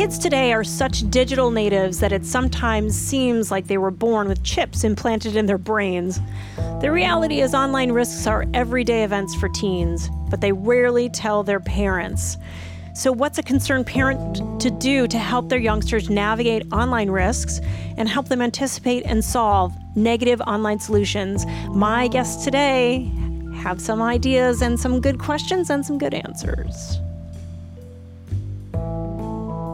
Kids today are such digital natives that it sometimes seems like they were born with chips implanted in their brains. The reality is, online risks are everyday events for teens, but they rarely tell their parents. So, what's a concerned parent to do to help their youngsters navigate online risks and help them anticipate and solve negative online solutions? My guests today have some ideas and some good questions and some good answers.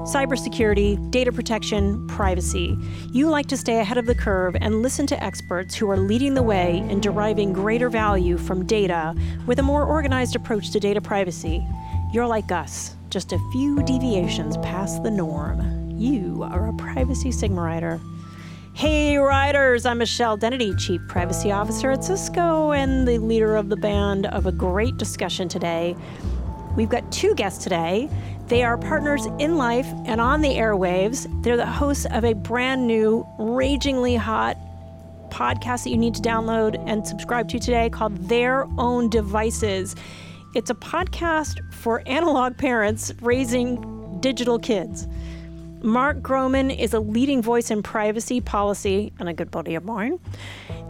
Cybersecurity, data protection, privacy. You like to stay ahead of the curve and listen to experts who are leading the way in deriving greater value from data with a more organized approach to data privacy. You're like us just a few deviations past the norm. You are a privacy Sigma rider. Hey, riders! I'm Michelle Dennedy, Chief Privacy Officer at Cisco and the leader of the band of a great discussion today. We've got two guests today. They are partners in life and on the airwaves. They're the hosts of a brand new, ragingly hot podcast that you need to download and subscribe to today called Their Own Devices. It's a podcast for analog parents raising digital kids. Marc Groman is a leading voice in privacy policy and a good buddy of mine.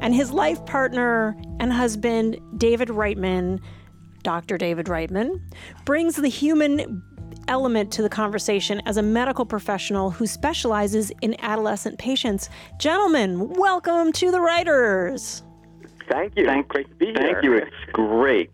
And his life partner and husband, David Reitman, Dr. David Reitman, brings the human element to the conversation as a medical professional who specializes in adolescent patients. Gentlemen, welcome to the Riders. Thank you. Thank, great to be here. Thank you. It's great.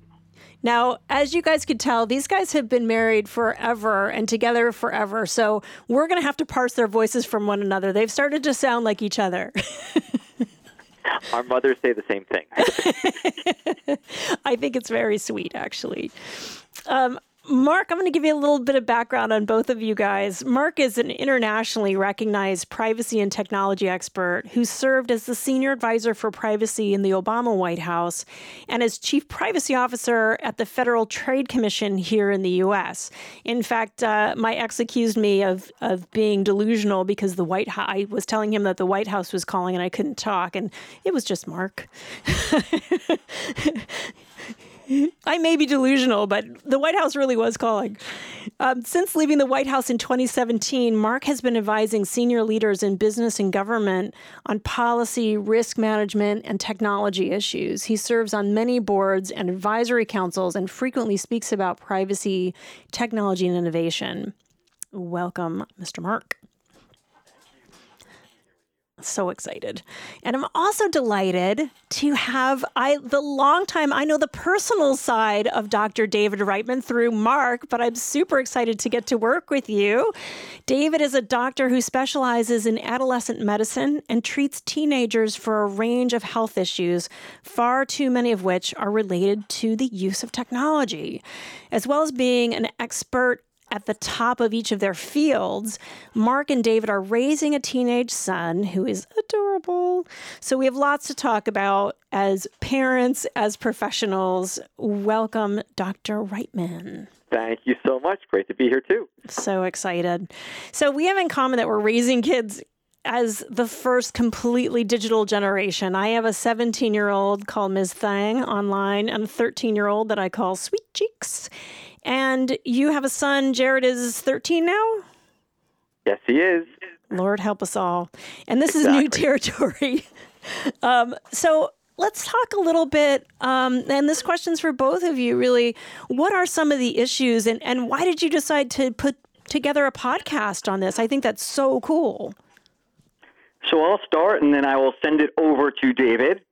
Now, as you guys could tell, these guys have been married forever and together forever. So we're going to have to parse their voices from one another. They've started to sound like each other. Our mothers say the same thing. I think it's very sweet, actually. Um, Marc, I'm going to give you a little bit of background on both of you guys. Marc is an internationally recognized privacy and technology expert who served as the senior advisor for privacy in the Obama White House and as chief privacy officer at the Federal Trade Commission here in the U.S. In fact, uh, my ex accused me of, of being delusional because the White I was telling him that the White House was calling and I couldn't talk, and it was just Marc. I may be delusional, but the White House really was calling. Um, since leaving the White House in 2017, Marc has been advising senior leaders in business and government on policy, risk management, and technology issues. He serves on many boards and advisory councils and frequently speaks about privacy, technology, and innovation. Welcome, Mr. Marc so excited. And I'm also delighted to have I the long time I know the personal side of Dr. David Reitman through Marc, but I'm super excited to get to work with you. David is a doctor who specializes in adolescent medicine and treats teenagers for a range of health issues, far too many of which are related to the use of technology. As well as being an expert at the top of each of their fields, Marc and David are raising a teenage son who is adorable. So we have lots to talk about as parents, as professionals. Welcome, Dr. Reitman. Thank you so much. Great to be here too. So excited. So we have in common that we're raising kids as the first completely digital generation. I have a 17 year old called Ms. Thang online and a 13 year old that I call Sweet Cheeks. And you have a son, Jared is 13 now? Yes, he is. Lord help us all. And this exactly. is new territory. um, so let's talk a little bit. Um, and this question's for both of you, really. What are some of the issues and, and why did you decide to put together a podcast on this? I think that's so cool. So I'll start and then I will send it over to David.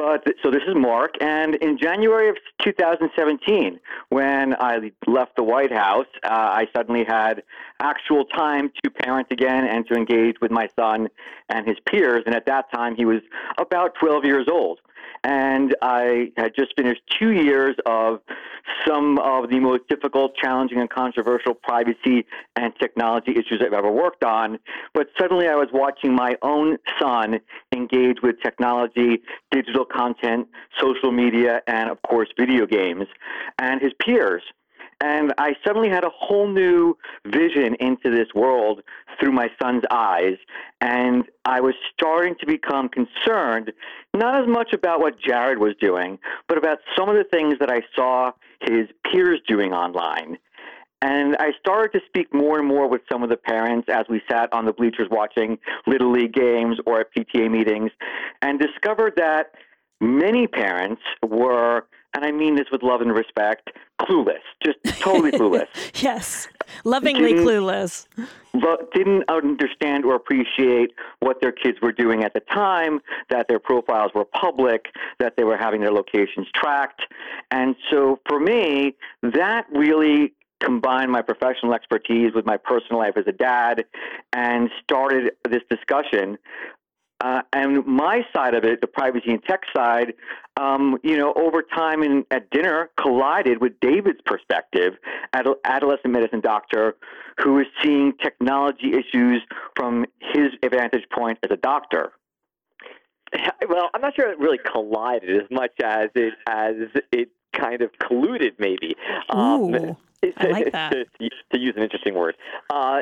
But so this is Marc, and in January of 2017, when I left the White House, uh, I suddenly had actual time to parent again and to engage with my son and his peers. And at that time, he was about 12 years old and I had just finished two years of some of the most difficult, challenging, and controversial privacy and technology issues I've ever worked on. But suddenly I was watching my own son engage with technology, digital content, social media, and of course, video games, and his peers. And I suddenly had a whole new vision into this world through my son's eyes. And I was starting to become concerned, not as much about what Jared was doing, but about some of the things that I saw his peers doing online. And I started to speak more and more with some of the parents as we sat on the bleachers watching Little League games or at PTA meetings and discovered that many parents were, and I mean this with love and respect, clueless, just totally clueless. yes, lovingly didn't, clueless. Didn't understand or appreciate what their kids were doing at the time, that their profiles were public, that they were having their locations tracked. And so for me, that really combined my professional expertise with my personal life as a dad and started this discussion uh, and my side of it, the privacy and tech side, um, you know, over time in, at dinner collided with David's perspective, ad- adolescent medicine doctor, who is seeing technology issues from his vantage point as a doctor. Well, I'm not sure it really collided as much as it as it kind of colluded, maybe. Um, I like that. to, to, use an interesting word. Uh,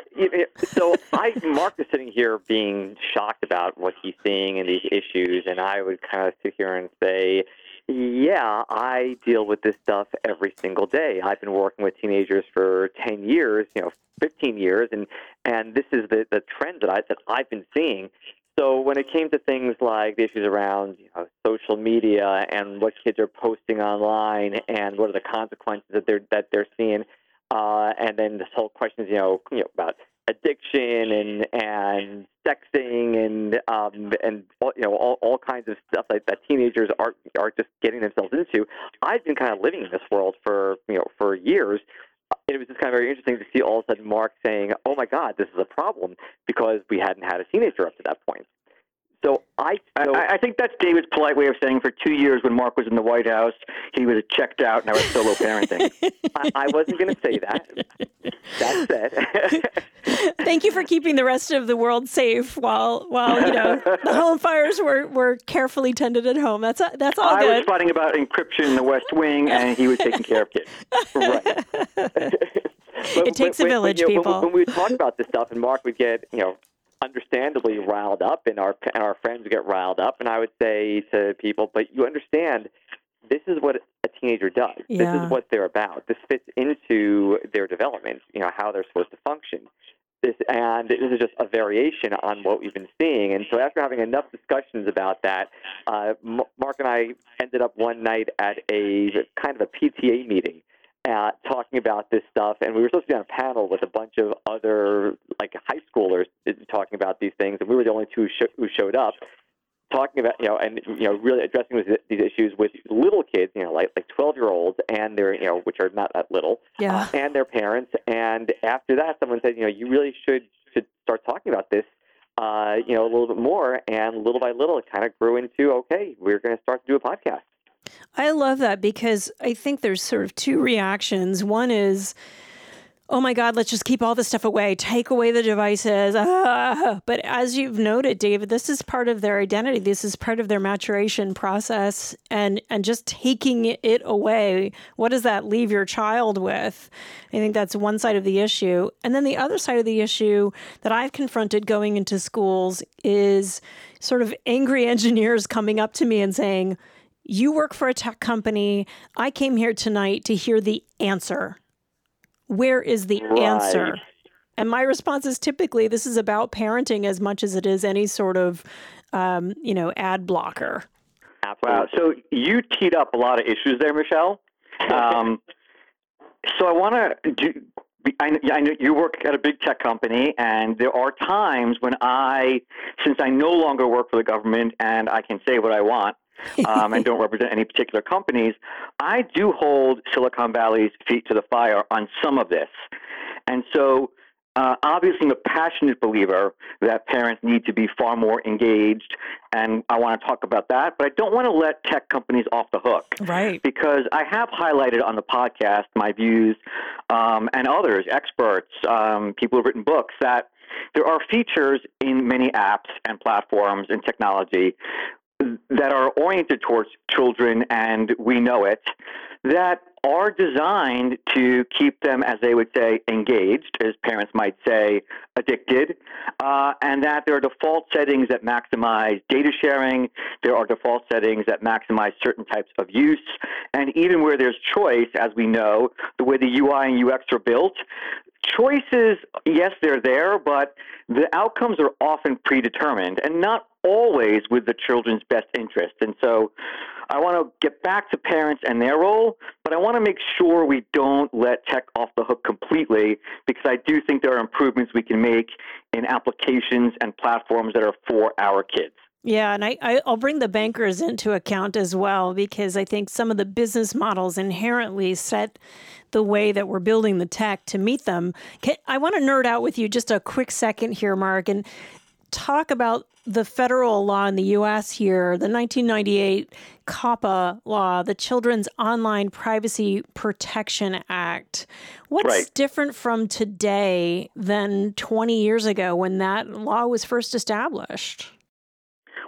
so I, Marc is sitting here being shocked about what he's seeing and these issues, and I would kind of sit here and say, yeah, I deal with this stuff every single day. I've been working with teenagers for 10 years, you know, 15 years, and and this is the the trend that I that I've been seeing. So when it came to things like the issues around you know, social media and what kids are posting online and what are the consequences that they're that they're seeing, uh, and then this whole question you know you know about addiction and and sexting and um, and all, you know all, all kinds of stuff that, that teenagers are are just getting themselves into. I've been kind of living in this world for you know for years, it was just kind of very interesting to see all of a sudden Marc saying, "Oh my God, this is a problem," because we hadn't had a teenager up to that point. So I, so I, I think that's David's polite way of saying for two years when Marc was in the White House, he was checked out and I was solo parenting. I, I wasn't going to say that. That said, thank you for keeping the rest of the world safe while while you know the home fires were, were carefully tended at home. That's a, that's all I good. was fighting about encryption in the West Wing, and he was taking care of kids. Right. But, it takes but, a village, when, you know, people. When, when we would talk about this stuff, and Marc would get, you know, understandably riled up, and our and our friends get riled up. And I would say to people, but you understand, this is what a teenager does. Yeah. This is what they're about. This fits into their development. You know how they're supposed to function. This and this is just a variation on what we've been seeing. And so after having enough discussions about that, uh, Marc and I ended up one night at a kind of a PTA meeting at talking about this stuff, and we were supposed to be on a panel with a bunch of other like high schoolers talking about these things, and we were the only two sh- who showed up talking about you know and you know really addressing these issues with little kids you know like like 12 year olds and their you know which are not that little yeah. uh, and their parents and after that someone said you know you really should should start talking about this uh, you know a little bit more and little by little it kind of grew into okay we're going to start to do a podcast I love that because I think there's sort of two reactions. One is, oh my God, let's just keep all this stuff away, take away the devices. Ah. But as you've noted, David, this is part of their identity. This is part of their maturation process. And, and just taking it away, what does that leave your child with? I think that's one side of the issue. And then the other side of the issue that I've confronted going into schools is sort of angry engineers coming up to me and saying, you work for a tech company. I came here tonight to hear the answer. Where is the right. answer? And my response is typically this is about parenting as much as it is any sort of, um, you know, ad blocker. Wow. So you teed up a lot of issues there, Michelle. Um, so I want to do. I, I know you work at a big tech company, and there are times when I, since I no longer work for the government and I can say what I want, um, and don't represent any particular companies, I do hold Silicon Valley's feet to the fire on some of this. And so, uh, obviously, I'm a passionate believer that parents need to be far more engaged, and I want to talk about that. But I don't want to let tech companies off the hook, right? Because I have highlighted on the podcast my views, um, and others, experts, um, people who've written books that there are features in many apps and platforms and technology that are oriented towards children, and we know it, that are designed to keep them, as they would say, engaged, as parents might say, addicted, uh, and that there are default settings that maximize data sharing. There are default settings that maximize certain types of use. And even where there's choice, as we know, the way the UI and UX are built, choices, yes, they're there, but the outcomes are often predetermined and not always with the children's best interest. And so I want to get back to parents and their role, but I want to make sure we don't let tech off the hook completely because I do think there are improvements we can make in applications and platforms that are for our kids. Yeah, and I, I, will bring the bankers into account as well because I think some of the business models inherently set the way that we're building the tech to meet them. I want to nerd out with you just a quick second here, Marc, and talk about the federal law in the U.S. here, the 1998 COPPA law, the Children's Online Privacy Protection Act. What's right. different from today than 20 years ago when that law was first established?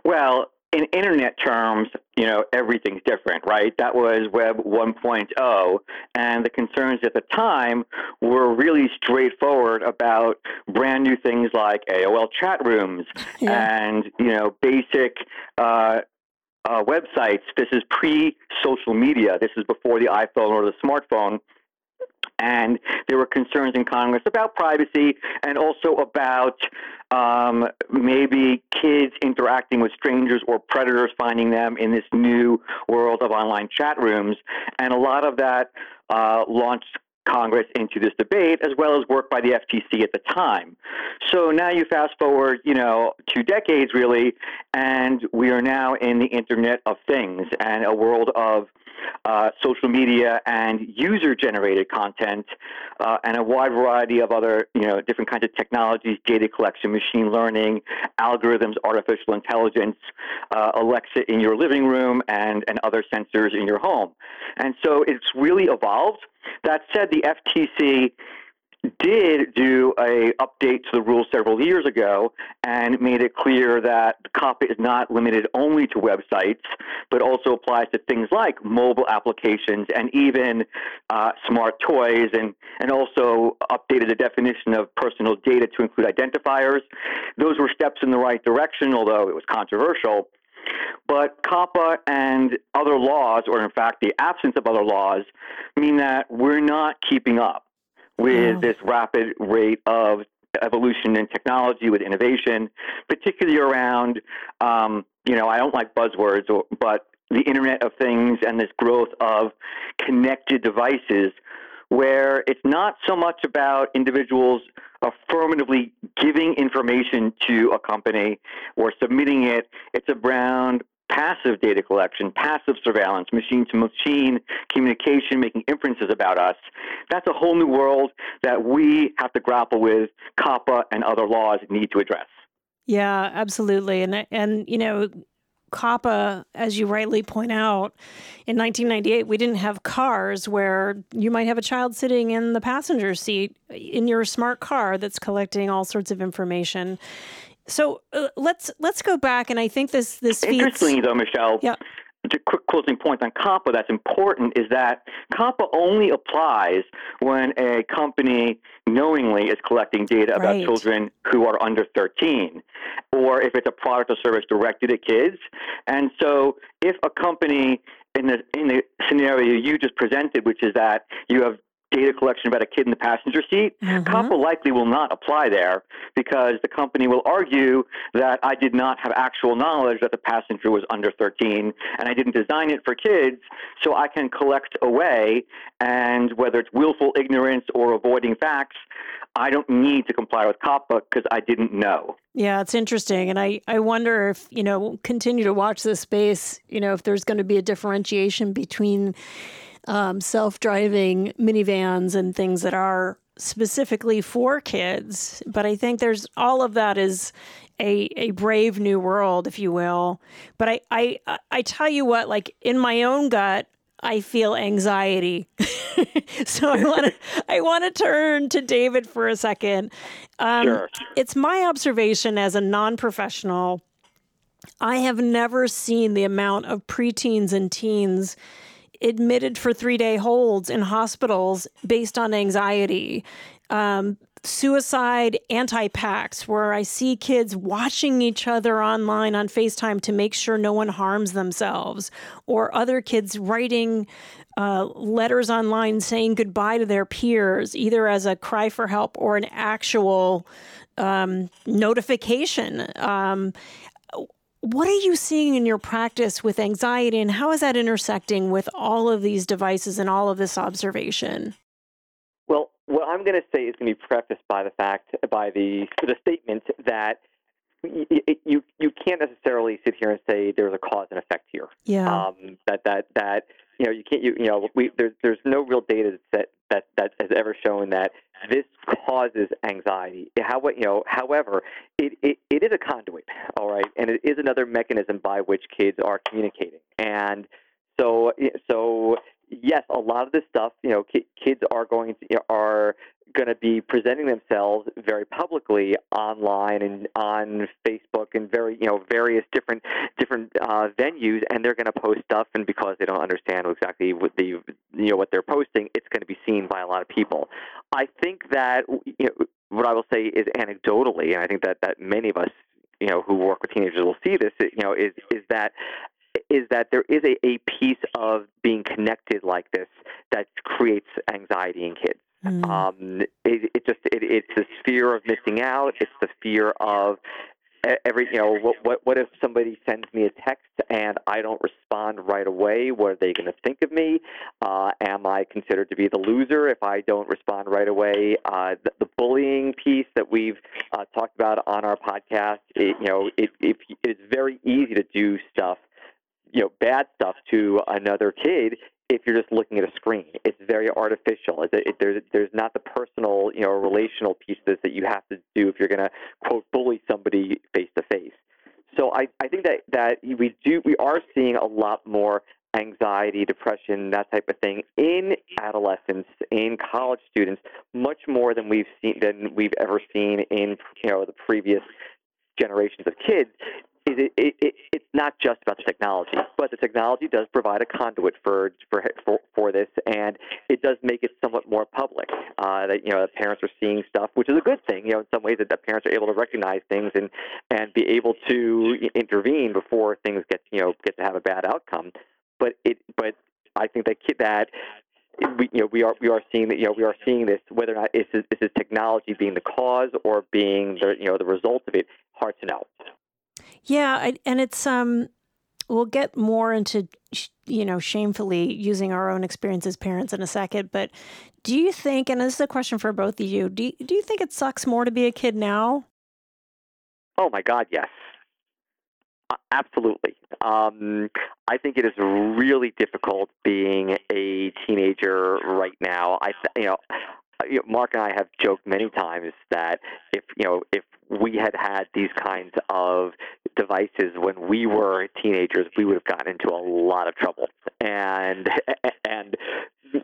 Well, in internet terms, you know, everything's different, right? That was Web 1.0, and the concerns at the time were really straightforward about brand new things like AOL chat rooms yeah. and, you know, basic uh, uh, websites. This is pre social media. This is before the iPhone or the smartphone. And there were concerns in Congress about privacy and also about um, maybe kids interacting with strangers or predators finding them in this new world of online chat rooms. And a lot of that uh, launched Congress into this debate, as well as work by the FTC at the time. So now you fast forward, you know, two decades really, and we are now in the Internet of Things and a world of uh, social media and user-generated content, uh, and a wide variety of other, you know, different kinds of technologies, data collection, machine learning, algorithms, artificial intelligence, uh, Alexa in your living room, and and other sensors in your home. And so it's really evolved. That said, the FTC did do a update to the rules several years ago and made it clear that COPPA is not limited only to websites, but also applies to things like mobile applications and even uh, smart toys, and, and also updated the definition of personal data to include identifiers. Those were steps in the right direction, although it was controversial. But COPPA and other laws, or in fact the absence of other laws, mean that we're not keeping up with this rapid rate of evolution in technology, with innovation, particularly around, um, you know, I don't like buzzwords, or, but the Internet of Things and this growth of connected devices, where it's not so much about individuals affirmatively giving information to a company or submitting it. It's around passive data collection, passive surveillance, machine to machine communication, making inferences about us. That's a whole new world that we have to grapple with, COPPA and other laws need to address. Yeah, absolutely. And and you know, COPPA, as you rightly point out, in 1998, we didn't have cars where you might have a child sitting in the passenger seat in your smart car that's collecting all sorts of information. So uh, let's let's go back, and I think this this feeds... interestingly though, Michelle. Yeah. A quick closing point on COPPA that's important is that COPPA only applies when a company knowingly is collecting data about right. children who are under 13, or if it's a product or service directed at kids. And so, if a company in the in the scenario you just presented, which is that you have data collection about a kid in the passenger seat, mm-hmm. COPPA likely will not apply there because the company will argue that I did not have actual knowledge that the passenger was under 13 and I didn't design it for kids, so I can collect away. And whether it's willful ignorance or avoiding facts, I don't need to comply with COPPA because I didn't know. Yeah, it's interesting. And I, I wonder if, you know, continue to watch this space, you know, if there's going to be a differentiation between um, self driving minivans and things that are specifically for kids. But I think there's all of that is a, a brave new world, if you will. But I, I, I tell you what, like in my own gut, I feel anxiety. so I want to I want to turn to David for a second. Um, sure. It's my observation as a non-professional. I have never seen the amount of preteens and teens admitted for three day holds in hospitals based on anxiety. Um, suicide anti pacts, where I see kids watching each other online on FaceTime to make sure no one harms themselves, or other kids writing uh, letters online saying goodbye to their peers, either as a cry for help or an actual um, notification. Um, what are you seeing in your practice with anxiety, and how is that intersecting with all of these devices and all of this observation? Well, what I'm going to say is going to be prefaced by the fact, by the the statement that you you can't necessarily sit here and say there's a cause and effect here. Yeah. Um, that that that you know you can't you, you know we there's there's no real data that that that has ever shown that this causes anxiety. How you know, however, it, it, it is a conduit, all right, and it is another mechanism by which kids are communicating. And so, so yes, a lot of this stuff, you know, kids are going to are going to be presenting themselves very publicly online and on Facebook and very you know various different different uh, venues, and they're going to post stuff, and because they don't understand exactly what the you know what they're posting, it's going to be seen by a lot of people. I think that you know, what I will say is anecdotally, and I think that that many of us you know who work with teenagers will see this. You know, is is that is that there is a, a piece of being connected like this that creates anxiety in kids. Mm. Um, it, it just it, it's the fear of missing out. It's the fear of every you know what what what if somebody sends me a text and I don't respond right away? What are they going to think of me? Uh, am I considered to be the loser if I don't respond right away? Uh, the, the, bullying piece that we've uh, talked about on our podcast, it, you know, it, it, it's very easy to do stuff you know bad stuff to another kid if you're just looking at a screen. It's artificial. It, it, there's there's not the personal you know relational pieces that you have to do if you're going to quote bully somebody face to face. So I, I think that, that we do we are seeing a lot more anxiety, depression, that type of thing in adolescents, in college students, much more than we've seen than we've ever seen in you know the previous generations of kids is it, it, it, not just about the technology, but the technology does provide a conduit for for for, for this, and it does make it somewhat more public. Uh, that you know, the parents are seeing stuff, which is a good thing. You know, in some ways, that the parents are able to recognize things and and be able to intervene before things get you know get to have a bad outcome. But it, but I think that that we, you know, we are we are seeing that you know we are seeing this whether or not is this, is technology being the cause or being the you know the result of it. Hard to know. Yeah, I, and it's um we'll get more into you know shamefully using our own experience as parents in a second, but do you think and this is a question for both of you, do you, do you think it sucks more to be a kid now? Oh my god, yes. Absolutely. Um, I think it is really difficult being a teenager right now. I, you know, Marc and I have joked many times that if you know if we had had these kinds of devices when we were teenagers, we would have gotten into a lot of trouble, and and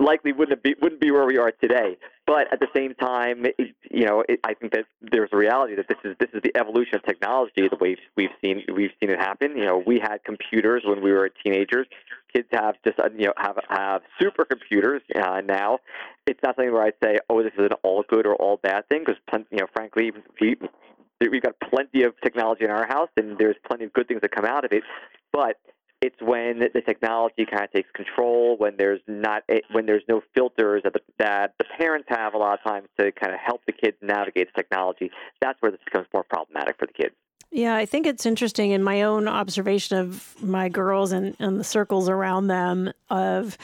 likely wouldn't be wouldn't be where we are today. But at the same time, you know, it, I think that there's a reality that this is this is the evolution of technology. The way we've seen we've seen it happen. You know, we had computers when we were teenagers. Kids have just uh, you know have have supercomputers uh, now. It's not something where I say, oh, this is an all good or all bad thing, because you know, frankly, we we've got plenty of technology in our house, and there's plenty of good things that come out of it. But it's when the technology kind of takes control, when there's not when there's no filters that the, that the parents have a lot of times to kind of help the kids navigate the technology. That's where this becomes more problematic for the kids. Yeah, I think it's interesting in my own observation of my girls and, and the circles around them of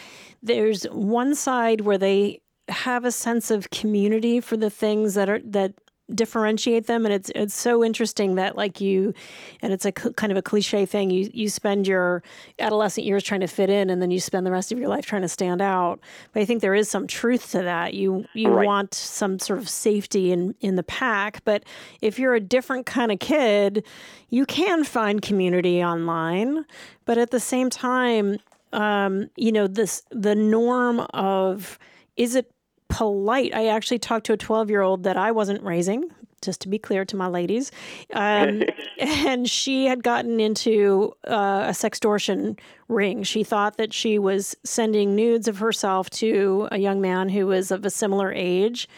there's one side where they have a sense of community for the things that are that differentiate them. And it's it's so interesting that like you and it's a kind of a cliche thing you you spend your adolescent years trying to fit in and then you spend the rest of your life trying to stand out. But i think there is some truth to that. You you right. want some sort of safety in in the pack. But if you're a different kind of kid you can find community online. But at the same time um, you know this the norm of is it polite. I actually talked to a 12 year old that I wasn't raising, just to be clear to my ladies. Um, and she had gotten into uh, a sextortion ring. She thought that she was sending nudes of herself to a young man who was of a similar age.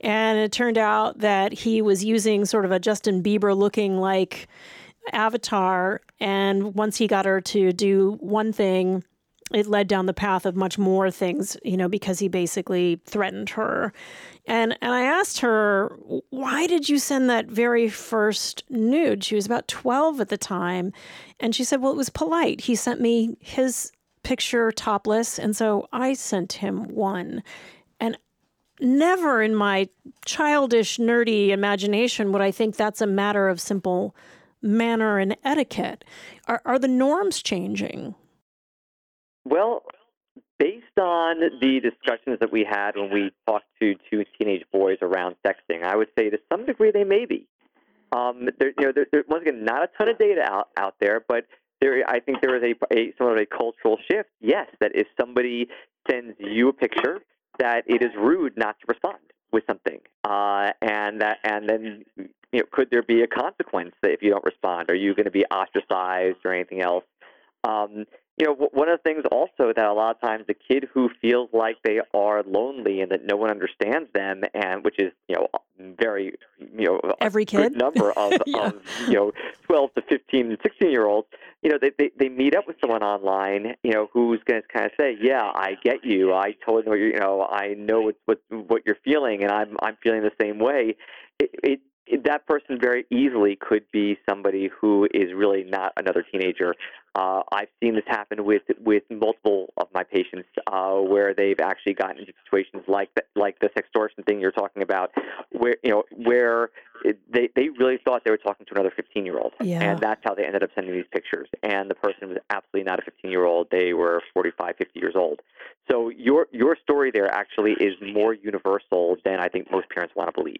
And it turned out that he was using sort of a Justin Bieber looking like avatar. And once he got her to do one thing, it led down the path of much more things, you know, because he basically threatened her. And and I asked her, "Why did you send that very first nude?" She was about 12 at the time, and she said, "Well, it was polite. He sent me his picture topless, and so I sent him one." And never in my childish nerdy imagination would I think that's a matter of simple manner and etiquette. Are are the norms changing? Well, based on the discussions that we had when we talked to two teenage boys around sexting, I would say to some degree they may be. Um, there, you know, there, there, once again, not a ton of data out, out there, but there, I think there is a, a somewhat of a cultural shift. Yes, that if somebody sends you a picture, that it is rude not to respond with something, uh, and that, and then, you know, could there be a consequence that if you don't respond? Are you going to be ostracized or anything else? Um, you know, one of the things also that a lot of times the kid who feels like they are lonely and that no one understands them, and which is you know very you know every kid number of, yeah. of you know twelve to fifteen and sixteen year olds, you know they, they they meet up with someone online, you know who's going to kind of say, yeah, I get you, I totally know you know I know what what what you're feeling, and I'm I'm feeling the same way. It, it that person very easily could be somebody who is really not another teenager. Uh, I've seen this happen with with multiple of my patients, uh, where they've actually gotten into situations like the, like the sextortion thing you're talking about, where you know where they they really thought they were talking to another 15 year old, yeah. and that's how they ended up sending these pictures. And the person was absolutely not a 15 year old; they were 45, 50 years old. So your your story there actually is more universal than I think most parents want to believe.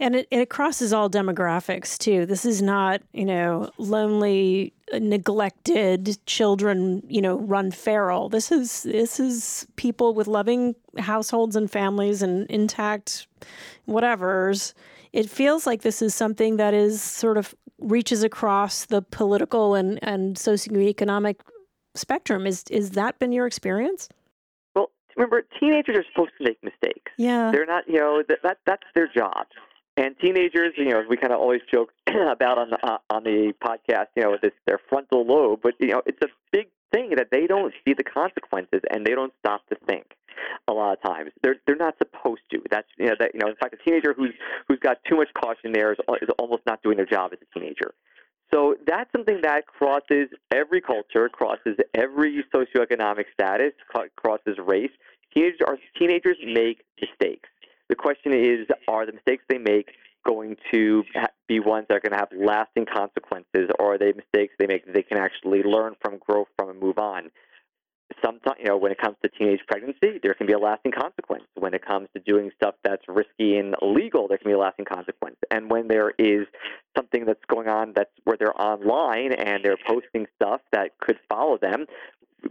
And it, it crosses all demographics too. This is not, you know, lonely, neglected children, you know, run feral. This is this is people with loving households and families and intact whatever's. It feels like this is something that is sort of reaches across the political and, and socioeconomic spectrum. Is is that been your experience? Well, remember, teenagers are supposed to make mistakes. Yeah, they're not. You know, that, that that's their job. And teenagers, you know, we kind of always joke about on the uh, on the podcast, you know, this their frontal lobe, but you know, it's a big thing that they don't see the consequences and they don't stop to think. A lot of times, they're they're not supposed to. That's you know that you know, in fact, a teenager who's who's got too much caution there is is almost not doing their job as a teenager. So that's something that crosses every culture, crosses every socioeconomic status, crosses race. Teenagers are teenagers make mistakes the question is, are the mistakes they make going to be ones that are going to have lasting consequences, or are they mistakes they make that they can actually learn from, grow from, and move on? Sometimes, you know, when it comes to teenage pregnancy, there can be a lasting consequence. When it comes to doing stuff that's risky and illegal, there can be a lasting consequence. And when there is something that's going on that's where they're online and they're posting stuff that could follow them,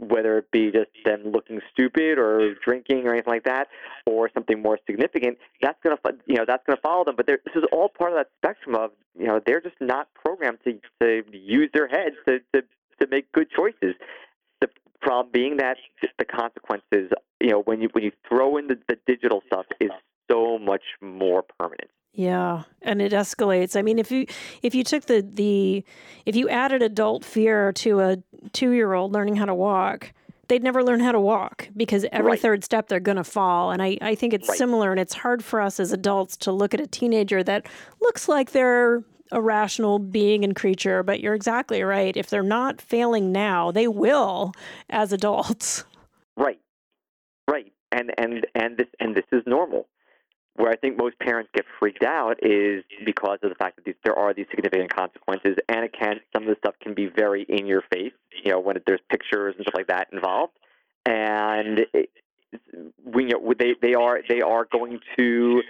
whether it be just them looking stupid or drinking or anything like that, or something more significant, that's gonna you know that's gonna follow them. But this is all part of that spectrum of you know they're just not programmed to to use their heads to to to make good choices. The problem being that the consequences, you know, when you when you throw in the, the digital stuff, is so much more permanent. Yeah, and it escalates. I mean, if you if you took the the if you added adult fear to a 2-year-old learning how to walk, they'd never learn how to walk because every right. third step they're going to fall. And I I think it's right. similar and it's hard for us as adults to look at a teenager that looks like they're a rational being and creature, but you're exactly right. If they're not failing now, they will as adults. Right. Right. And and and this and this is normal where I think most parents get freaked out is because of the fact that these, there are these significant consequences, and it can some of the stuff can be very in your face. You know, when there's pictures and stuff like that involved, and it, we you know they they are they are going to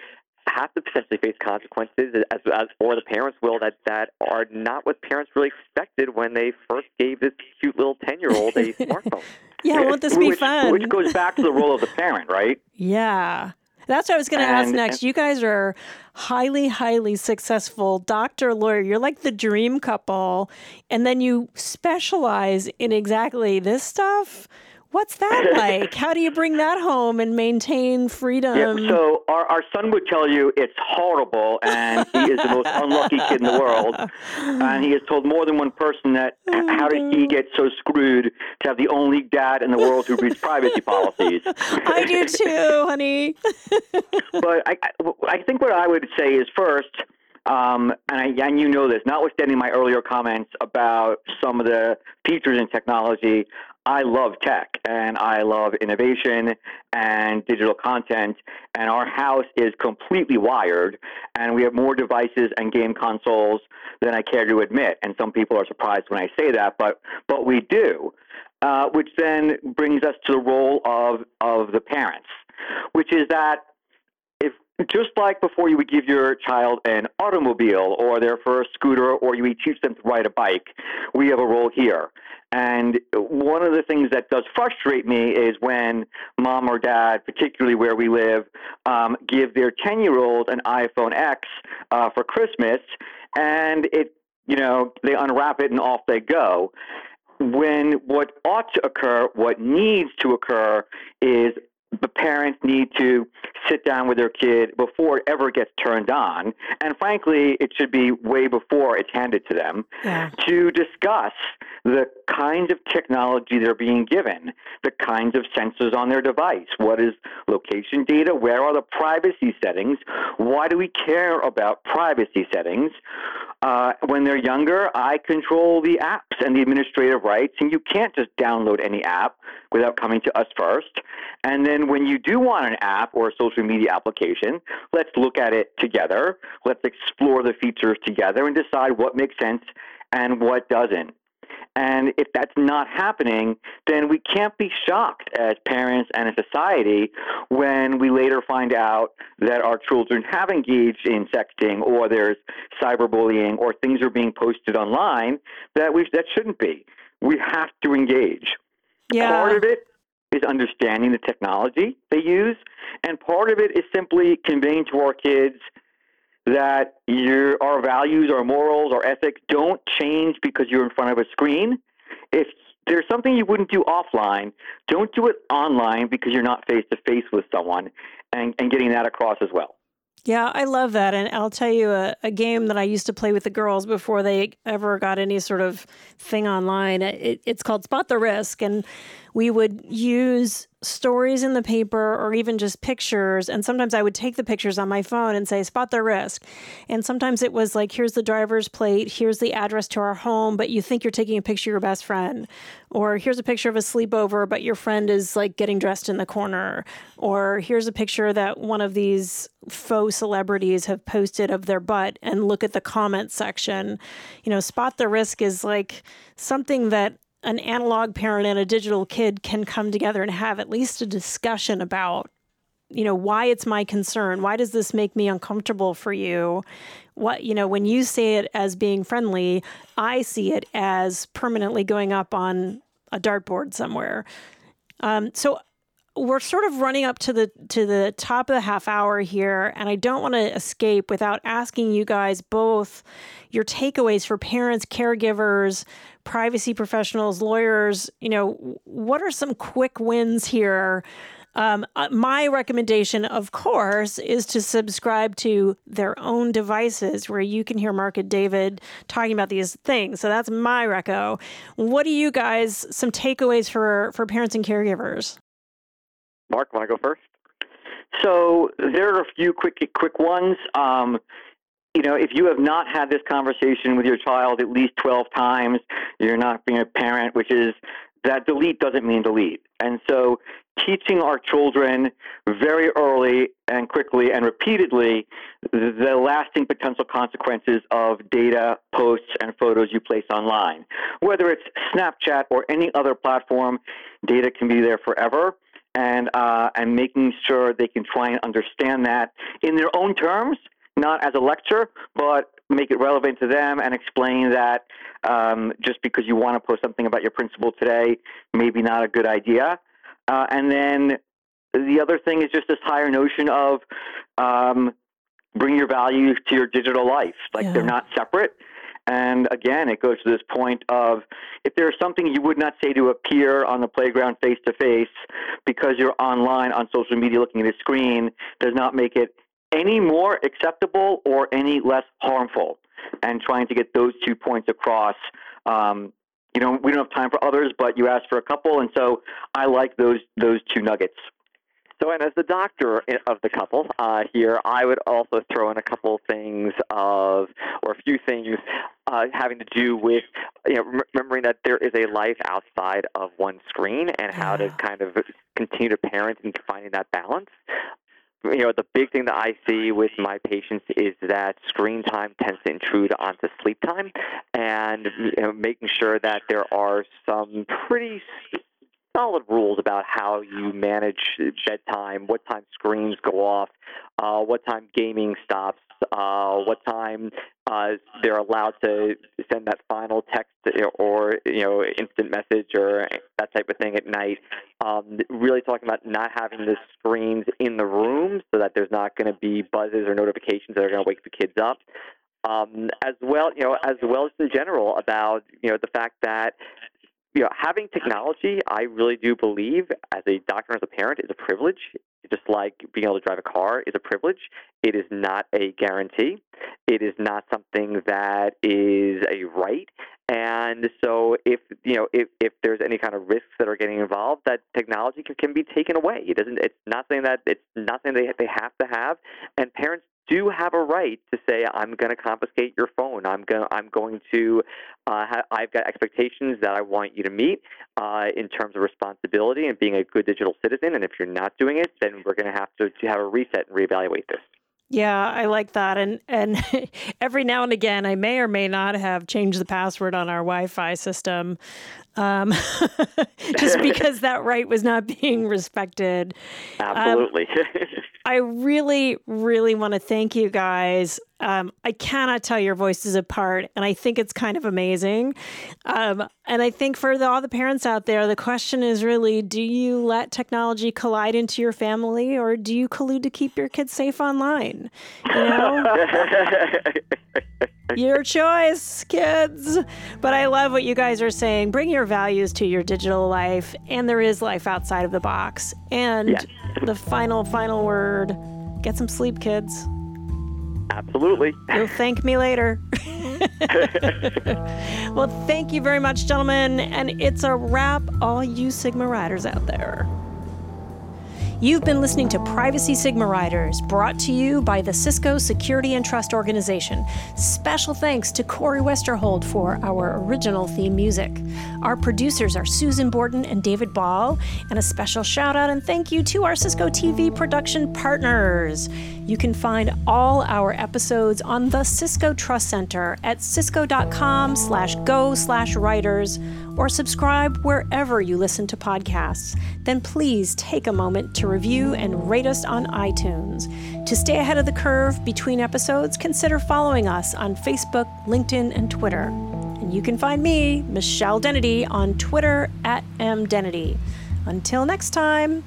have to potentially face consequences as, as or the parents will that that are not what parents really expected when they first gave this cute little 10 year old a smartphone. Yeah won't this be which, fun. which goes back to the role of the parent right? Yeah That's what I was going to ask next. Uh, you guys are highly, highly successful doctor, lawyer. You're like the dream couple. And then you specialize in exactly this stuff. What's that like? How do you bring that home and maintain freedom? Yeah, so our, our son would tell you it's horrible and he is the most unlucky kid in the world. And he has told more than one person that oh, how did he get so screwed to have the only dad in the world who reads privacy policies? I do too, honey. but I, I think what I would say is first, um, and, I, and you know this, notwithstanding my earlier comments about some of the features in technology, I love tech and I love innovation and digital content, and our house is completely wired, and we have more devices and game consoles than I care to admit. And some people are surprised when I say that, but but we do, uh, which then brings us to the role of of the parents, which is that if just like before you would give your child an automobile or their first scooter, or you would teach them to ride a bike, we have a role here. And one of the things that does frustrate me is when mom or dad, particularly where we live, um, give their 10 year old an iPhone X uh, for Christmas and it, you know, they unwrap it and off they go. When what ought to occur, what needs to occur is the parents need to sit down with their kid before it ever gets turned on. And frankly, it should be way before it's handed to them yeah. to discuss the kinds of technology they're being given, the kinds of sensors on their device. What is location data? Where are the privacy settings? Why do we care about privacy settings? Uh, when they're younger, I control the apps and the administrative rights, and you can't just download any app without coming to us first. And then when you do want an app or a social media application, let's look at it together. Let's explore the features together and decide what makes sense and what doesn't. And if that's not happening, then we can't be shocked as parents and a society when we later find out that our children have engaged in sexting or there's cyberbullying or things are being posted online that we that shouldn't be. We have to engage. Yeah. Part of it is understanding the technology they use, and part of it is simply conveying to our kids that your our values, our morals, our ethics don't change because you're in front of a screen. If there's something you wouldn't do offline, don't do it online because you're not face to face with someone and, and getting that across as well. Yeah, I love that. And I'll tell you a, a, game that I used to play with the girls before they ever got any sort of thing online. It, it's called Spot the Risk. And we would use stories in the paper or even just pictures. And sometimes I would take the pictures on my phone and say, spot the risk. And sometimes it was like, here's the driver's plate, here's the address to our home, but you think you're taking a picture of your best friend. Or here's a picture of a sleepover, but your friend is like getting dressed in the corner. Or here's a picture that one of these faux celebrities have posted of their butt and look at the comment section. You know, spot the risk is like something that an analog parent and a digital kid can come together and have at least a discussion about you know why it's my concern. Why does this make me uncomfortable for you? What you know when you say it as being friendly i see it as permanently going up on a dartboard somewhere. Um, so we're sort of running up to the to the top of the half hour here and i don't want to escape without asking you guys both your takeaways for parents caregivers privacy professionals, lawyers, you know, what are some quick wins here? Um, uh, my recommendation, of course, is to subscribe to their own devices where you can hear Marc and David talking about these things. So that's my reco. What do you guys, some takeaways for, for parents and caregivers? Marc, want to go first? So there are a few quick quick ones. Um, you know, if you have not had this conversation with your child at least 12 times, you're not being a parent, which is that delete doesn't mean delete. And so teaching our children very early and quickly and repeatedly the lasting potential consequences of data, posts, and photos you place online. Whether it's Snapchat or any other platform, data can be there forever. And, uh, and making sure they can try and understand that in their own terms not as a lecture, but make it relevant to them and explain that um, just because you want to post something about your principal today, maybe not a good idea. Uh, and then the other thing is just this higher notion of um, bring your values to your digital life. Like Yeah. they're not separate. And again, it goes to this point of if there's something you would not say to a peer on the playground face to face because you're online on social media looking at a screen, does not make it any more acceptable or any less harmful. And trying to get those two points across. Um, you know, we don't have time for others, but you asked for a couple, and so I like those those two nuggets. So, and as the doctor of the couple uh, here, I would also throw in a couple things of, or a few things uh, having to do with, you know, remembering that there is a life outside of one screen and how to kind of continue to parent and finding that balance. You know, the big thing that I see with my patients is that screen time tends to intrude onto sleep time, and you know, making sure that there are some pretty solid rules about how you manage bedtime, what time screens go off, uh, what time gaming stops, uh, what time uh, they're allowed to send that final text or you know instant message or that type of thing at night. Um, really talking about not having the screens in the room so that there's not going to be buzzes or notifications that are going to wake the kids up. Um, as well, you know, as well as the general about you know the fact that you know, having technology, I really do believe, as a doctor as a parent, is a privilege. Just like being able to drive a car is a privilege, it is not a guarantee. It is not something that is a right. And so, if you know, if, if there's any kind of risks that are getting involved, that technology can, can be taken away. It doesn't. It's not saying that it's not something they they have to have. And parents do have a right to say, "I'm going to confiscate your phone. I'm going. I'm going to. Uh, ha- I've got expectations that I want you to meet uh, in terms of responsibility and being a good digital citizen. And if you're not doing it, then we're going to have to, to have a reset and reevaluate this." Yeah, I like that. And and every now and again, I may or may not have changed the password on our Wi-Fi system, um, just because that right was not being respected. Absolutely. I really, really want to thank you guys. Um, I cannot tell your voices apart, and I think it's kind of amazing. Um, and I think for the, all the parents out there, the question is really do you let technology collide into your family, or do you collude to keep your kids safe online? You know? your choice, kids. But I love what you guys are saying. Bring your values to your digital life, and there is life outside of the box. And Yes. the final, final word get some sleep, kids. Absolutely. You'll thank me later. well, thank you very much, gentlemen. And it's a wrap, all you Sigma riders out there. You've been listening to Privacy Sigma Riders, brought to you by the Cisco Security and Trust Organization. Special thanks to Corey Westerhold for our original theme music. Our producers are Susan Borden and David Ball, and a special shout out and thank you to our Cisco TV production partners. You can find all our episodes on the Cisco Trust Center at cisco.com slash go slash riders or subscribe wherever you listen to podcasts. Then please take a moment to review and rate us on iTunes. To stay ahead of the curve between episodes, consider following us on Facebook, LinkedIn, and Twitter. And you can find me, Michelle Dennedy, on Twitter at mdennedy. Until next time.